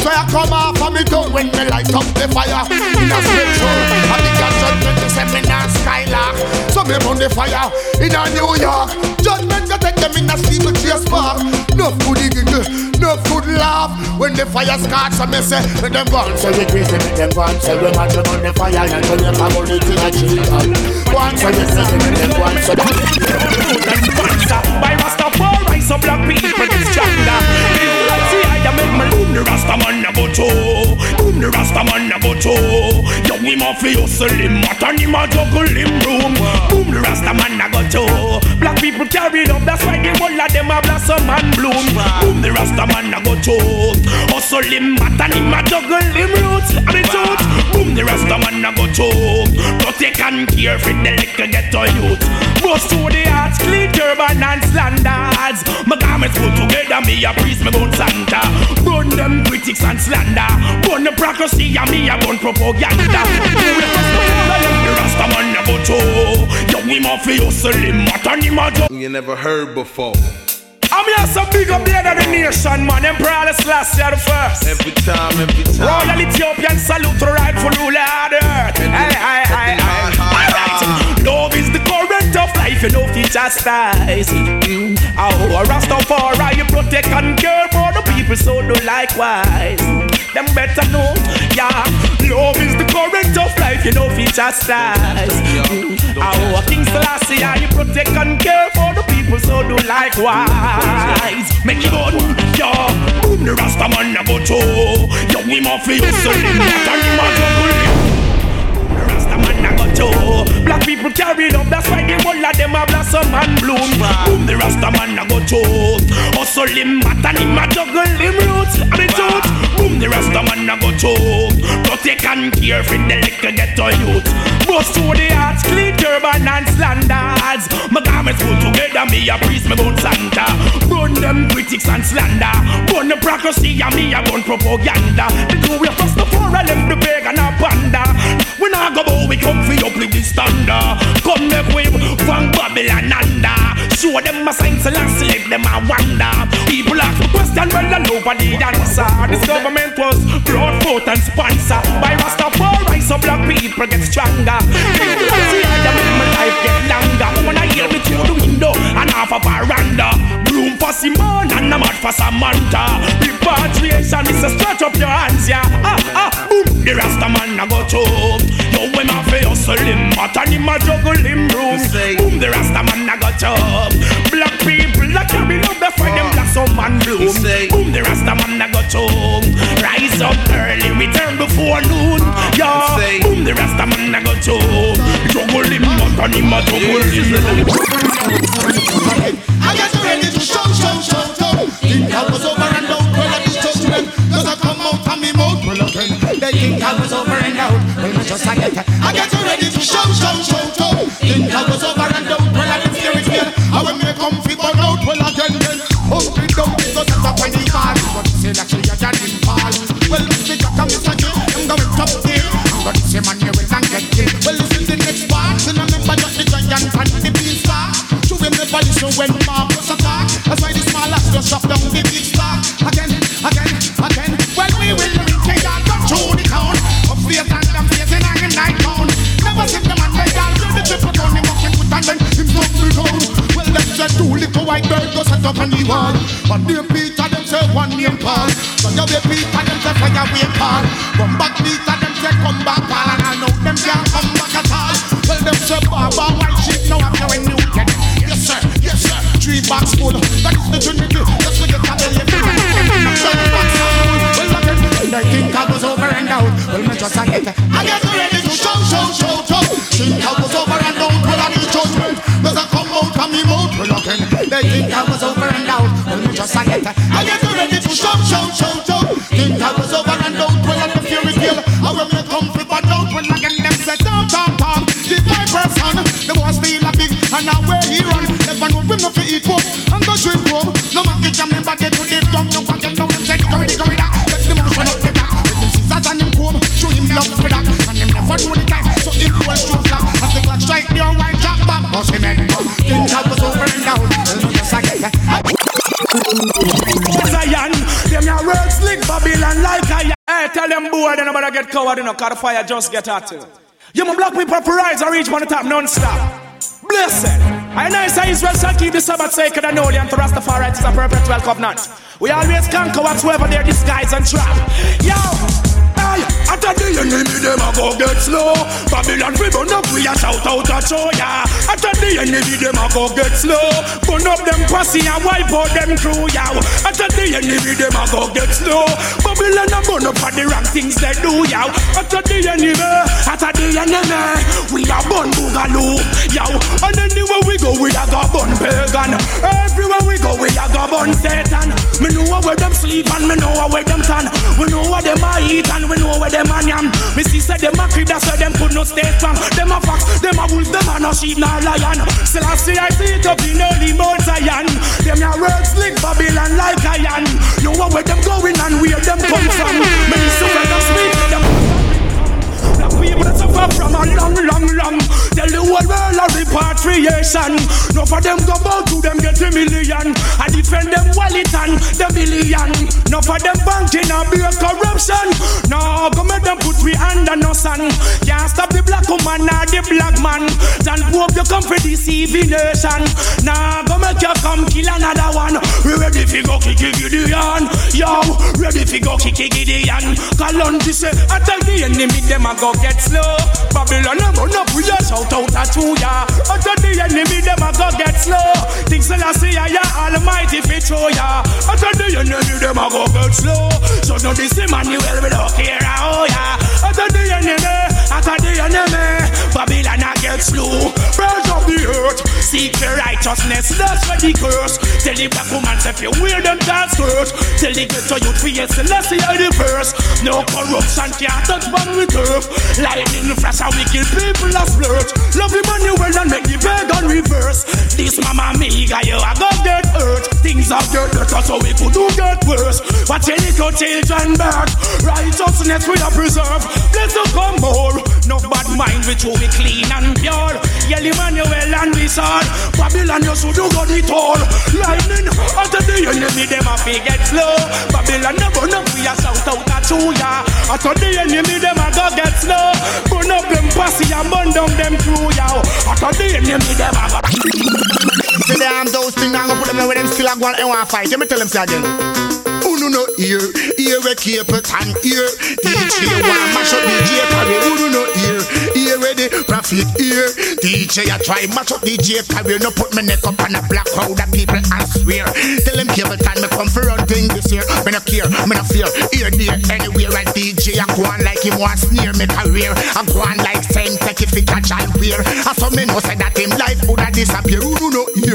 take the earth where I come off of me tongue when me light up the fire. In a spiritual, I think a judgment they say me not skylark. So me burn the fire in a New York. Judgment go take them in a steeple chase park. No food giggle, no food laugh. When the fire starts, I me say, let them go and say we crazy, let them go and say we mad on the fire and turn your burn it in a children. Once I say, let them go and say. By Rastafari, so black people get stronger. I make my boom the Rastaman a go to, boom the Rastaman a go oh. to. Yo, we mafia hustle him, what and him a juggle him room. Boom the Rastaman a go to. Oh. Black people carry up, that's why the whole of them a blossom and bloom. Boom the Rastaman a go to, oh. hustle him, what and him a juggle him roots. And the truth, boom the Rastaman a go to. Protect and care for the little ghetto youth. Bust to the hearts, clean turban and slanders. My garments put together, me a priest, me gun Santa. Burn them critics and slander. Burn the prophecy, and me a burn propaganda. Do it first before I the Rasta man a go to. We mafia hustle him, what and him a jo- You never heard before. I'm here so big up the head of the nation, man. Emperor Selassie the first. Every time, every time. Royal Ethiopian salute to rightful ruler of the earth. Hey, hey, hey, hey. Life, you know, fi chastise. Mm. Oh, Rastafari, you protect and care for the people, so do likewise. Them better know, yeah. Love is the current of life, you know, fi chastise. Mm. Oh, King Selassie, you protect and care for the people, so do likewise. Make it good, yeah. Boom, the Rasta man a go to. Yo, we mafia hustle him, what and him a Black people carry up, that's why the whole of them a blossom and bloom. Boom, the Rasta man a go to. Hustle him, what and him a juggle him roots. And the truth, boom, the Rasta man a go to. Protect and care for the little ghetto youth. Bust to the hearts, clean turban and slanders. My garments put together, me a priest, me gun Santa. Burn them critics and slander. Burn the prophecy, and me a burn propaganda. The two we first before I left the pagan a panda. We not go bow, we come for up with the standard. Come make we from Babylon under. Show them a sign, last let them a wonder. People ask the question, well, all over the answer. This government was brought forth and sponsored by Rastafari, so black people get stronger. See, I make my life get longer. When I hear me through the window and half a veranda. Room for Simon and I'm out for Samantha. Repatriation is a stretch up your hands, yeah. Ah, ah, boom. The Rasta man a go to. Yo, when my face hustle him, but and him a juggle him room. Boom, the Rasta man a go to. Black people that carry love before them blossom and bloom. Boom, the Rasta man a go to. Rise up early, return before noon. Yeah, boom, the Rasta man a go to. Juggle him, but and him a juggle him. I get ready to. Think I was over and out, well, I did judgment. Cause I come out me of. They think I was over and out, well, I just I get ready to show, show, show, show. Think again. When again, when I'm going top there. But say man, listen when Marcus attack. That's why the small ass just shut down the big star. Again, again, again. Well, we will reach a yard up through the town. Up face and face in a night town. Never see the man they all the triple down. Him him foot and then him stop me down. Well, them say two little white bird go set up on the wall. But name Peter, them say one name Paul. So you be Peter, them say fire away Paul. Come back Peter, them say come back Paul. And I know them can't come back at all. Well, them say Baba white sheep now I'm going new Three box full. That is the Trinity. Can believe. Full. Well, again, they think I was over and out. Well, me just a get. I get ready to show, show, show, show. Think I was over and out. Well, I need judgment. Does I come out from me mouth? Well, again, they think I was over and out. Well, me just a get. I get ready to show, show, show, show. Think I was over and out. Well, I the fury kill. I will me come for but out. Well, again, them say, talk, talk, talk. The viper son. And now where he run, never know we no fi eat pork and go drink rum. No man get jam never get to the dumb. No one get no him say go the go that. Let the motion up the top. With him scissors and him comb, show him love for that. And him never know the time, so him go and show flat. As the clock strike the white top back, him head. Things that was over and down. Oh, just like Zion, them your words slick Babylon like I. Hey, tell them boy, they nobody get covered in a car fire, just get at it. You my black people for rise or reach on the top non-stop. Blessed. I know it's Israel shall keep the Sabbath sacred and holy and to Rastafari is a perpetual covenant. We always conquer whatsoever their disguise and trap. Yo! Aye, after the enemy them a go get slow. Babylon we burn up, we a shout out a choya. After the enemy them a go get slow. Burn up them posse and wipe out them crew, yow. After the enemy them a go get slow. Babylon a burn up for the wrong things they do, yow. After the enemy, after the enemy, we a burn boogaloo, yow. And anywhere we go, we a go burn pagan. Everywhere we go, we a go burn Satan. Me know where them sleep and me know where them tan. We know what them a eat and we know where them a yam. Me see say them a creep, that's why them could not stay strong. Them a fox, them a wolf, them a no sheep, nor lion. Still I see I see it up in early Mount Zion. Them a words slick Babylon like iron. You know where them going and where them come from. Me see where them speak, them people suffer from a long, long, long. Tell the whole world a repatriation. No for them go bout to them get a million. I defend them wallet and the million. No for them banking and be a corruption. No, go make them put we under no sun. Can't stop the black woman or the black man. Then hope you come for deceiving nation. Nah, go make you come kill another one. We ready fi go kick Gideon. Yo, ready fi go kick Gideon. Call on this say, I tell the enemy them a go get slow. Babylon run up, we a shout out a two ya. I tell the enemy them a go get slow. Things that I see ya, almighty fi show ya. I tell the enemy them a go get slow. So no this Emmanuel we don't care oh, how ya. I tell the enemy, I tell the enemy, Babylon I get slow. Birds of the earth, seek the righteousness, that's what the curse. Tell the black woman if you wear them dance skirt. Tell the ghetto youth we yes, let's see the verse. No corruption can't touch bang with turf. Lightning flash and we kill people as splurge. Love Emmanuel and make the on reverse. This mama mega, you a go get hurt. Things are get better so we could do get worse. Watch your little children back. Righteousness we are preserve. Bless you come more. No bad mind with you we clean and pure. Yell Emmanuel and we sword. Babylon you should do God it all. Lightning after the enemy them a fi get slow. Babylon never know we a shout out a two ya. After the enemy them a go get slow. Burn up them posse and burn down them crew ya. After the enemy them a go. Say them those things, I'm gonna put them in where them still a go and want fight. Let me tell them say again. Who no no ear, ear we keep it and ear. DJ one mash up DJ carry. Who oh, no no ear, ear the prophet ear. DJ I try mash up DJ carry. No put me neck up on a black crowd of people and swear. Tell them cable time me come for run thing this year. Me no care, me no fear. Ear there anywhere and DJ I go on like him want sneer me career. I go on like same take if it catch and wear. And some me know say that him life woulda disappear. Who no no ear,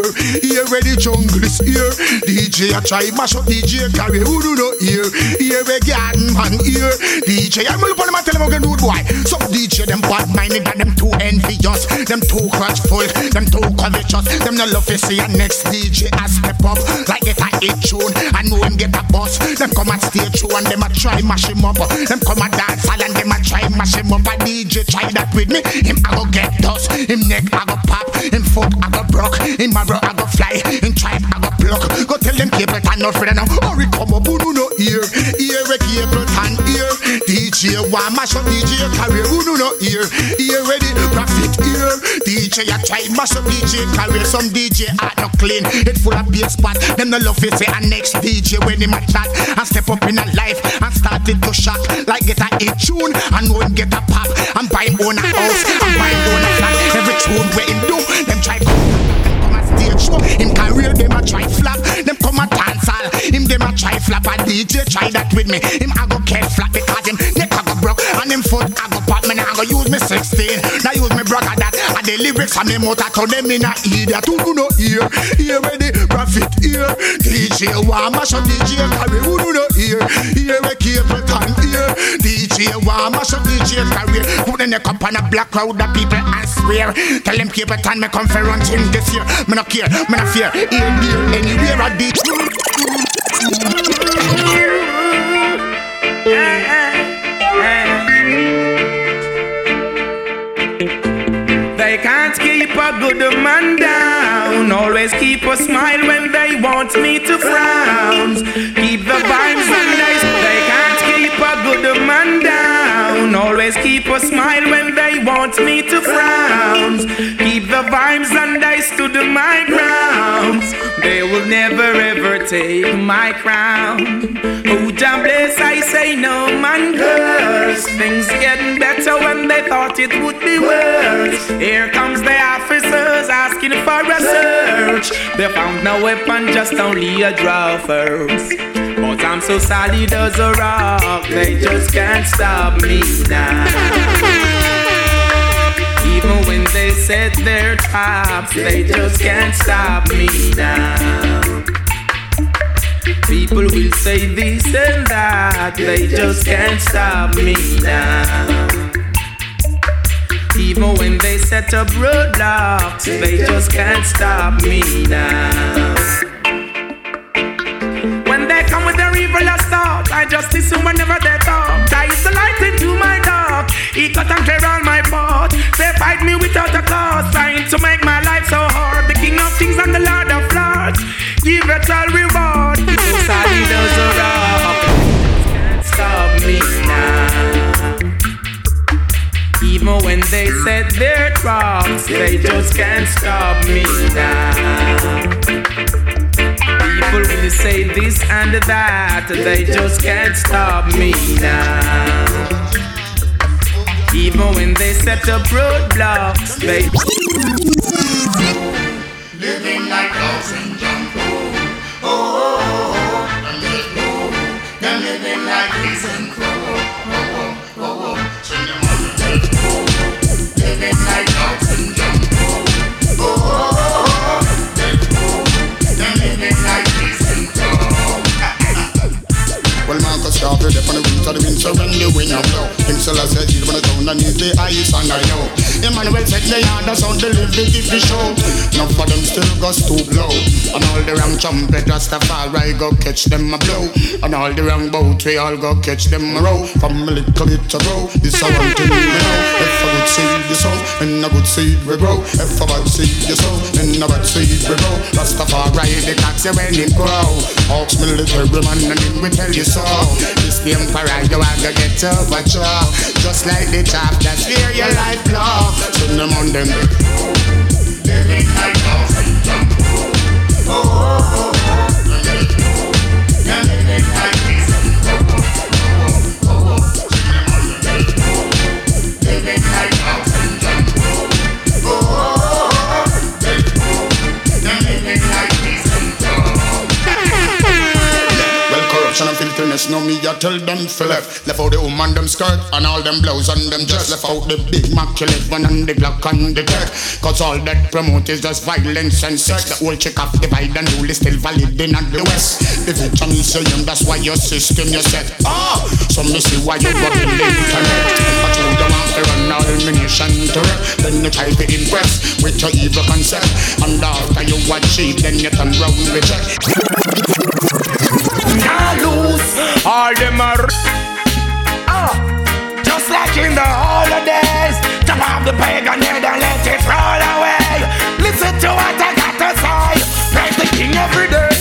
ear where the jungle is ear. DJ I try mash up DJ carry. Who do no ear, ear where garden man ear. DJ I'm up on them and tell them again rude boy. Some DJ them bad minded and them too envious. Them too grudgeful, them too covetous. Them no love to see a next DJ a step up like get a hit tune. I know him get a bus. Them come and stay true and them a try mash him up. Them come and dance all and them a try mash him up. A DJ try that with me, him I go get dust. Him neck I go pop, him foot I go broke, him arrow I go fly, In tribe I go pluck. Go tell them people I them now. Hurry come up, no ear, ear a cable. DJ one mash up DJ career, who do no ear, ear ready graphic ear. DJ I try mash up DJ career, some DJ are not clean, it full of bass spot. Them no love it say a next DJ when him a chat and step up in a life and start it to shock. Like get a hit tune and him get a pop. And buy him own a house and buy him own a flat. Every tune where him do, them try Him career them a try flap, them come a dance all. Him them a try flap a DJ try that with me. Him a go get flat because him and him foot a go pop. Me nah go use me 16, now use me brother that. And the lyrics and me mouth a turn them in a idiot. Who do no ear, ear where the prophet ear. DJ mash up DJ carry. Who do no ear, ear where Capleton ear. DJ mash up DJ career. Put the neck up on a black crowd of people and swear. Tell them it time me come for run this year. Me no care, me no fear. Here, there, anywhere I did. They can't keep a good man down. Always keep a smile when they want me to frown. Keep the vibes and they, they can't keep a good man down. Always keep a smile when they want me to frown. Keep the vibes and I stood my ground. They will never ever take my crown. Oh, Jah bless, I say no man. Things getting better when they thought it would be worse. Here comes the officers asking for a search. They found no weapon, just only a draw first. But I'm so solid as a rock, they just can't stop me now. Even when they set their traps, they just can't stop me now. People will say this and that, they just can't stop me now. Even when they set up roadblocks, they just can't stop me now. When they come with their evil thought, I just listen whenever they talk. That is the light into my dark. He cut and clear all my path. They fight me without a cause, trying to make my life so hard. The king of kings and the lord of lords. Give it all reward. Even when they set their traps, they just can't stop me now. People will say this and that, they just can't stop me now. Even when they set up roadblocks, they. Living like dogs On the root of the wind, so when a blow, him say, he's gonna down and need the ice and I know. Emmanuel said they are the sound, they live, they give the show. Enough of them still go stoop low. And all the wrong trumpet, Rastafari go catch them a blow. And all the wrong boat, we all go catch them a row. From a little bit to grow, this I want to know. If a good seed you sow, then a good seed will grow. If a bad seed you sow, then a bad seed will grow. Rastafari the taxi when it grow. Hawks military man and him we tell you so. This the emperor you are gonna get overthrow. Just like the top, that's where your life Send them on them. Living no me, I tell them for left. Left out the woman, them skirt, and all them blouse and them dress. Left out the big Mac 11 and the Glock and the tech. Cause all that promote is just violence and sex. The old chick of divide and rule is still valid in the West. The victim is saying that's why your system you set. Ah, so me see why you in the internet. But you don't want to run all nation to wreck. Then you try to impress with your evil concept. And after you achieve, then you turn round with check. All them are. Ah, just like in the holidays. Jump off the pagan head and let it roll away. Listen to what I got to say. Praise the king every day.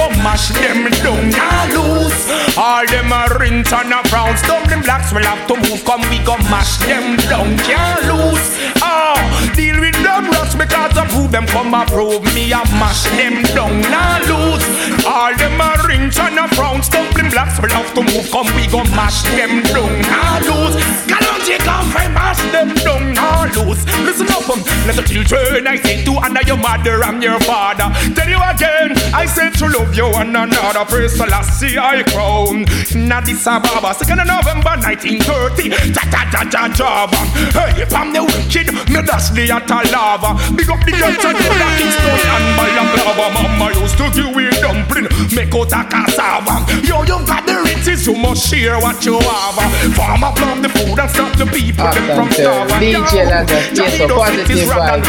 Come go mash them down. Can't lose. All them are rinse and a brown. Stumbling blacks will have to move. Come we go mash them down. Can't lose. Ah, deal with them rats because of who them come approve me. I mash them down. Nah lose. All them are rinse and a brown. Stumbling blacks will have to move. Come we go mash them down. Nah lose. Galante come and mash them down. Nah lose. Listen up, um, little children, I say to honor your mother and your father. Tell you again, I say to love you one another. The last I crown. Addis Ababa, 2nd of November 1930. Ta ta ta ta Java. Hey, from the wicked, me dash the atta lava. Big up the girls and the Kingston and Balaclava. Mama used to give me dumpling, make out a cassava. Yo, you got the riches, you must share what you have. Farmer plant the food and stop the people ah, them from starving. DJ Lazarus, yes, so positive vibes.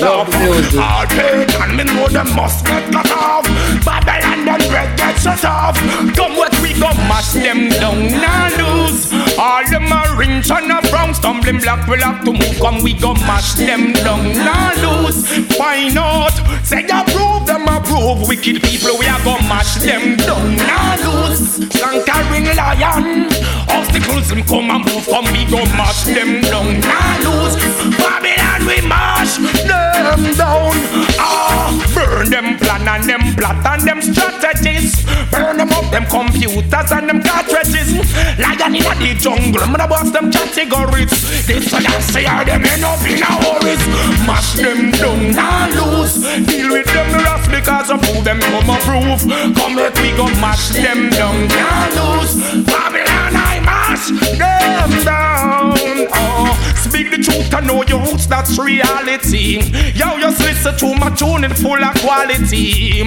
Love music. All pain and me know them must get cut off. Babylon them bread get shut off. Come what we go mash them down now lose. All them are rich and a brown stumbling block. We'll have to move. Come we go mash them down now lose. Why not? Say approve them approve. Wicked people we are go mash them down now lose. Conquering lion. Obstacles them come and move. Come we go mash them down now lose. Babylon we mash them down. Ah, burn them plan and them plot and them strategies. Burn them up, them computers and them cartridges. Lion in the jungle, man, I bust them categories. This one I say, are them end up in a worries. Mash them down, now lose. Deal with them rough because of who them come approve. Come let we go mash them down, now lose. Babylon, I mash them down. Oh, speak the truth and know your roots, that's reality. Yo, just listen to my tune in full of quality.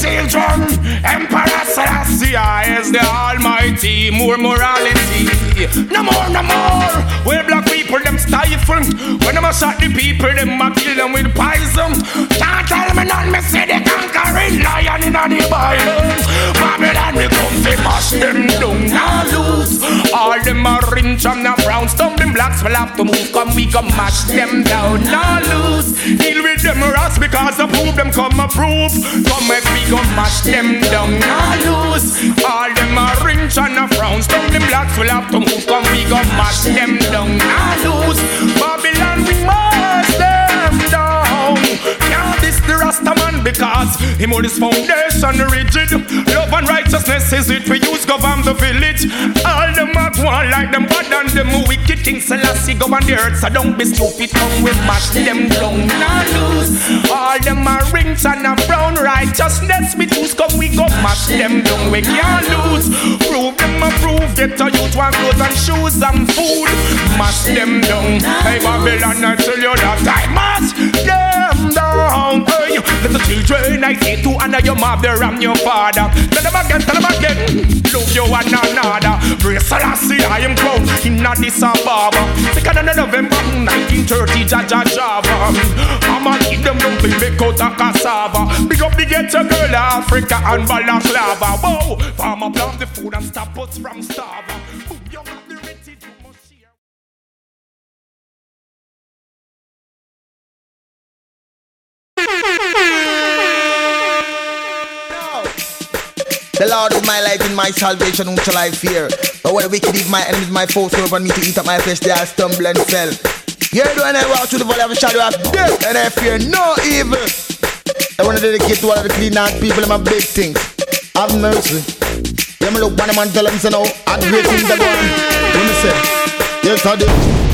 Children, Emperor Selassie is the Almighty. More morality. No more, no more. Where black people them stifle. When I'm a shot the people, them a kill them with poison. Can't tell me none, me say the conquering lion in the Bible. Babylon we come to mash them down, now lose. All them are rich and the brown stumbling blocks will have to move. Come we come mash them down, now lose. Deal with them rats because the proof them come approve. Come make we come mash them down, now lose. All them are rich and the brown stumbling blocks will have to move. Come we come mash them down, now lose. Babylon we mash them down. The Rasta man because him hold his foundation rigid. Love and righteousness is it we use govern the village. All them are one like them bad and them wicked things. Selassie go on the earth, so don't be stupid. Come we mash them down, now lose. All them are rings and a brown righteousness we choose. Come we go mash them down, we can't lose. Prove them approve, get a youth one clothes and shoes and food. Mash them down. Hey Babylon, I tell you that I mash them down. Hey, little children, I say to honor your mother and your father. Tell them again, tell them again. Love you one another. Praise Selassie, I am crowned in Addis Ababa. Second of November 1930, Jaja Java. I'ma keep them don't be make out a cassava. Big up the ghetto girl, Africa and Balaclava. Whoa, farmer plant the food and stop us from starving. The Lord is my light and my salvation, whom shall I fear? But when the wicked is my enemies, my foes who upon me to eat up my flesh, they are stumble and fell. Here do I walk through the valley of the shadow of death, and I fear no evil. I want to dedicate to all of the clean heart people in my big things. Have mercy. Let me look one of them and tell them, say no, I'm great things are going. Let me say, yes I do.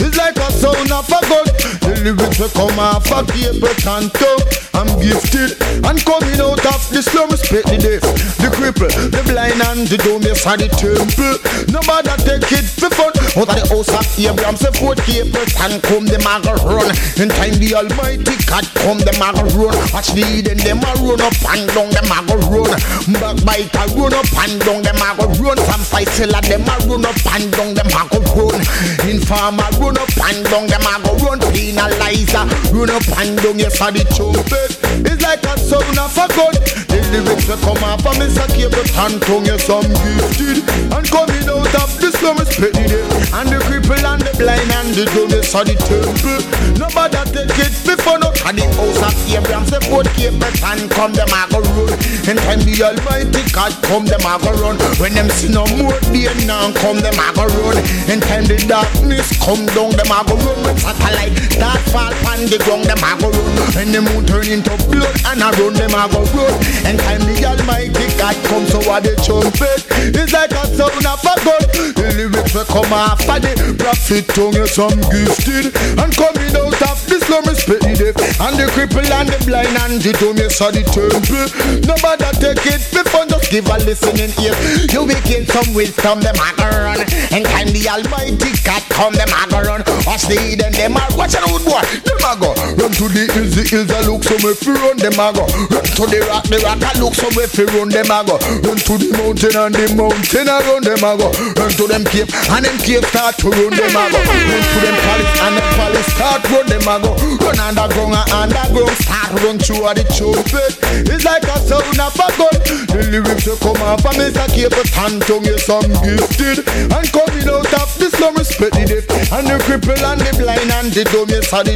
It's like a sound of a gun. The lyrics will come off a paper canto. I'm gifted and coming out of the slum, spit the deaf, the cripple, the blind and the dumb, yes, the temple. Nobody take it for fun. Out of the house of Abraham, say four capers and come the maga run. In time the Almighty God come the maga run. Watch the Eden, them a run up and down, them maga run. Backbiter run up and down, them maga run. Some Faisela, them a run up and down, them maga run. Informer run up and down, them maga run. Penalizer run up and down, yes, and the trumpet. It's like a sound of a gun. The lyrics will come off from Mr. Cable tongue, yes, I'm gifted. And coming out of the slum is petty day. And the cripple and the blind and the dumb, yes, are the temple. Nobody take it before no. And the house of Abraham, say both capers and come, them a go run. And time the Almighty God come, them a go run. When them see no more day now come, them a go run. And time the darkness come down, them a go run. When satellite start fall on the ground, them a go run. And the moon turn into blood and a run, them a go run. And time the Almighty God come, so what the trumpet is like a sound of a gun. The lyrics we come after the prophet tongue, you some gifted. And coming out of the slum is petty deaf. And the cripple and the blind and the dumb, you saw the temple. Nobody take it before, just give a listening ear. You will gain some wisdom, them a go run. And time the almighty God come, them a go run. Us the Eden, them a watch out boy, them a go. Run to the hills, the hills a look somewhere fi run, them a go. Run to the rock, the rock a look somewhere fi run, them a go. Run to the mountain and the mountain a run, them a go. Run to them cave and them cave start to run, them a go. Run to them palace and them palace start run, them a go. Run underground and underground start run through the trumpet. It's like a sound of a gun. The lyrics will come off and Mr. Capleton tongue, you some gifted. And coming out of the slum respect the deaf. And the cripple and the blind and the dumb, yes, are the.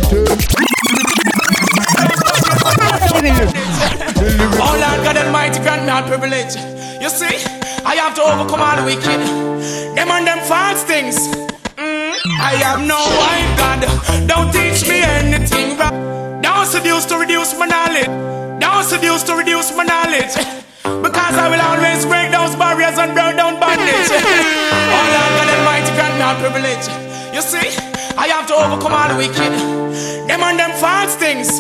Oh Lord God Almighty, grant me all privilege. You see, I have to overcome all the wicked. Them and them false things. Mm, I have no white God. Don't teach me anything. Don't seduce to reduce my knowledge. Don't seduce to reduce my knowledge. Because I will always break those barriers and burn down bondage. oh Lord God Almighty, grant me all privilege. You see, I have to overcome all the wicked. Them and them false things.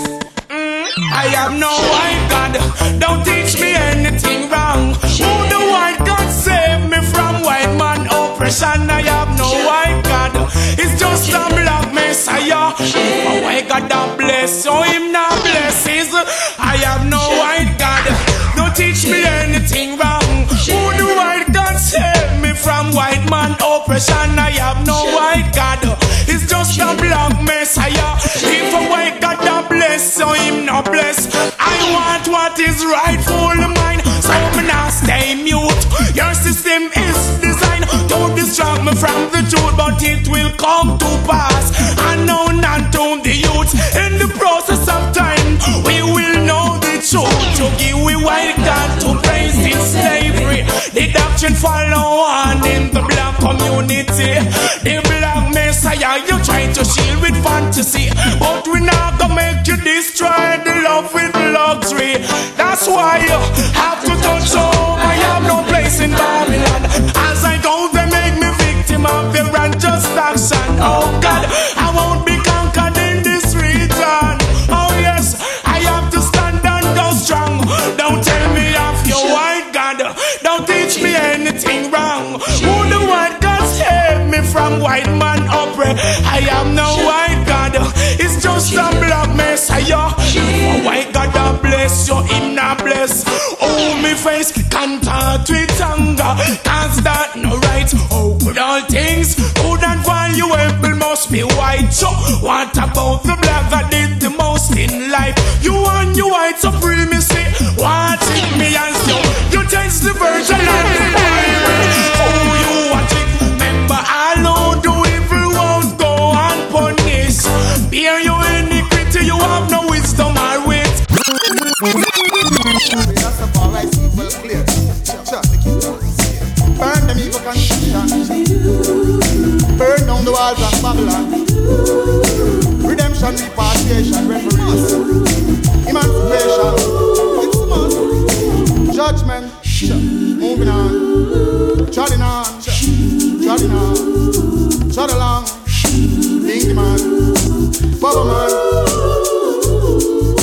Mm, I have no white God. Don't teach me anything wrong. Who the white God save me from white man oppression? I have no white God. It's just a black messiah. If a white God don't bless, so him not blesses. I have no white God. Don't teach me anything wrong. From white man oppression? I have no white God. It's just a black messiah. If a white God don't bless, so him not bless. I want what is rightful mine, so me not stay mute. Your system is designed to distract me from the truth, but it will come to pass. I know not to the youth. In the process of time, we will know the truth. To give we white In slavery. The doctrine follow on in the black community. The black messiah you try to shield with fantasy, but we not gonna make you destroy the love with luxury. That's why you have to touch home. I have no place in Babylon. I white man oppress? I am no white God. It's just a black messiah. White God that bless you, him not bless. Oh, me face contact with anger. Cause that no right. Oh, good all things good and valuable must be white. So, what about the black that did the most in life? You and your white supremacy. Redemption, repatriation, reparations. Emancipation. It's a must. Judgment. Moving on. Trotting on. Trotting on. Trot along. Dingy man. Bubble man.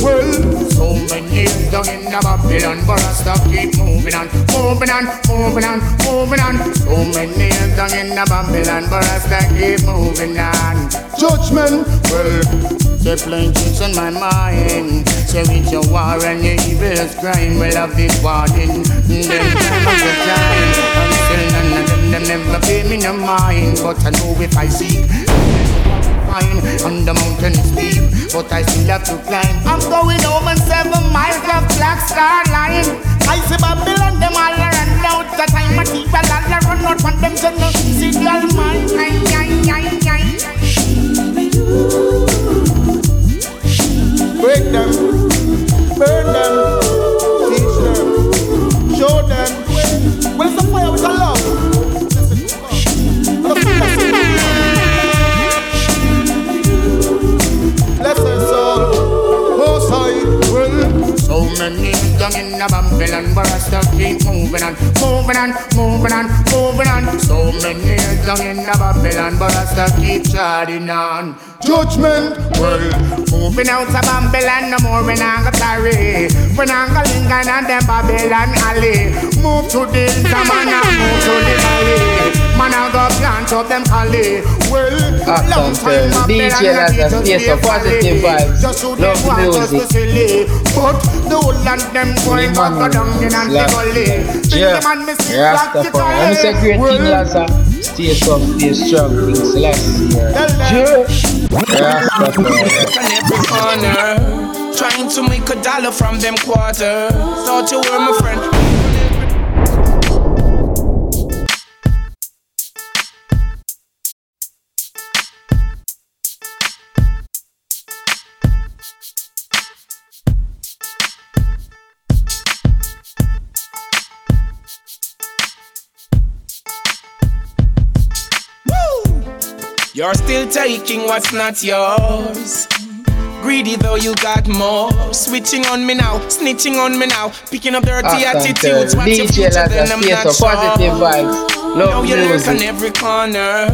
Well, so many down in the Babylon, but I stop keep moving on, moving on, moving on, moving on. So many down in the Babylon, but I still keep moving on. Judgment, well, say plain things in my mind. Say with your war and your evil's crime, well I've been warning. Them time after time, and still none of them, them never pay me no mind. But I know if I seek fine And the mountain is steep But I still have to climb I'm going over seven miles of black star line I see Babylon them all around out The time I lot of run out From them to no mine ay, ay, ay. Break them, burn them, teach them, show them. Well, it's fire with a love. Oh, well. So many young in the Babylon But I still keep moving on Moving on, moving on, moving on So many years long in the Babylon, but I still keep charting on. Judgment world, moving out of Babylon, no more we not go tarry. We not go linger on Babylon alley. Move to the man move to the. Man, I go plant up them collie. Well, long time DJ has a space of positive vibes. Love music. But the whole land them going back down in and the gully. Yeah, Rastafari. I'm say great King Lazar. Stay strong, stay strong. King Selassie. Yeah. Rastafari. On trying to make a dollar from them quarters. Thought you were my friend. You're still taking what's not yours. Greedy though you got more. Switching on me now, snitching on me now, picking up dirty Awesome attitudes. What's your future then I'm not sure. positive vibes. Now you lurk on every corner,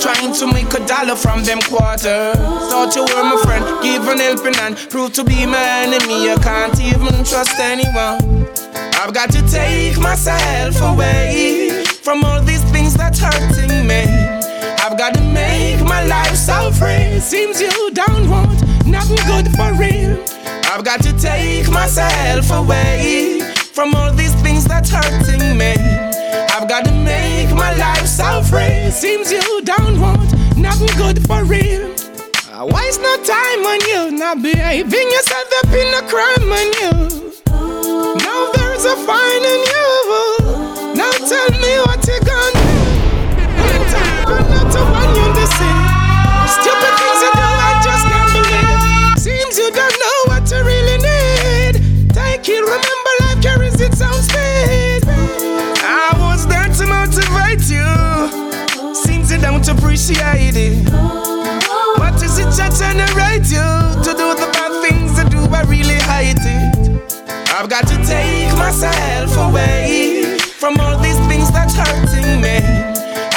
trying to make a dollar from them quarters. Thought you were my friend, give an helping hand, prove to be my enemy. I can't even trust anyone. I've got to take myself away from all these things that's hurting me. I've got to make my life so free. Seems you don't want nothing good for real. I've got to take myself away from all these things that's hurting me. I've got to make my life so free. Seems you don't want nothing good for real. Uh, Waste no time on you, not behaving yourself up in a crime on you. Now there's a fine in you. Now tell me what you're gonna you appreciate it. What is it that generate you to do the bad things I do? I really hate it. I've got to take myself away from all these things that's hurting me.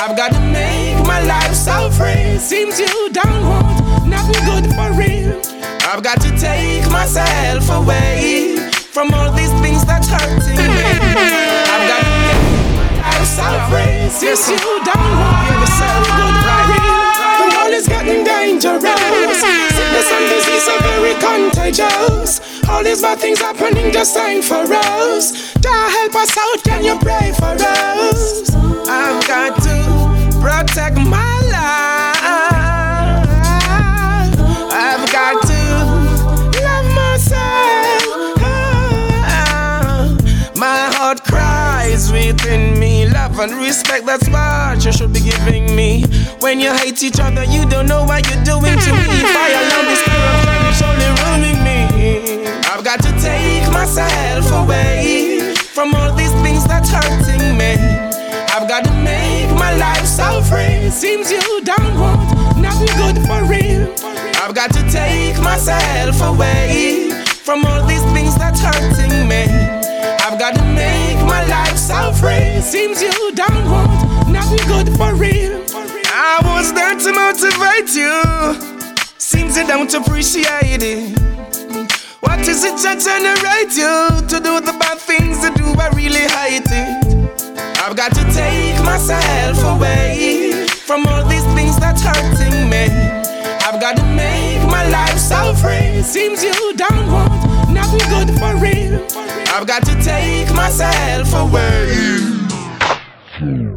I've got to make my life so free. Seems you don't want nothing good for real. I've got to take myself away from all these things that's hurting me. So free. Seems you don't want nothing good. The world is getting dangerous. Sickness and disease are very contagious. All these bad things happening just sign for us. Jah help us out, can you pray for us? I've got to protect my life. I've got to love myself. My heart cries within me. Love and respect, that's what you should be giving me. When you hate each other, you don't know what you're doing to me. Fire love this spirit, it's only ruining me. I've got to take myself away from all these things that's hurting me. I've got to make my life so free. Seems you don't want nothing good for real. I've got to take myself away from all these things that's hurting Seems you don't want nothing good for real. I was there to motivate you. Seems you don't appreciate it. What is it that generate you to do the bad things to do? I really hate it. I've got to take myself away from all these things that's hurting me. I've got to make my life so free. Seems you don't want nothing good for real. I've got to take myself away. Hmm.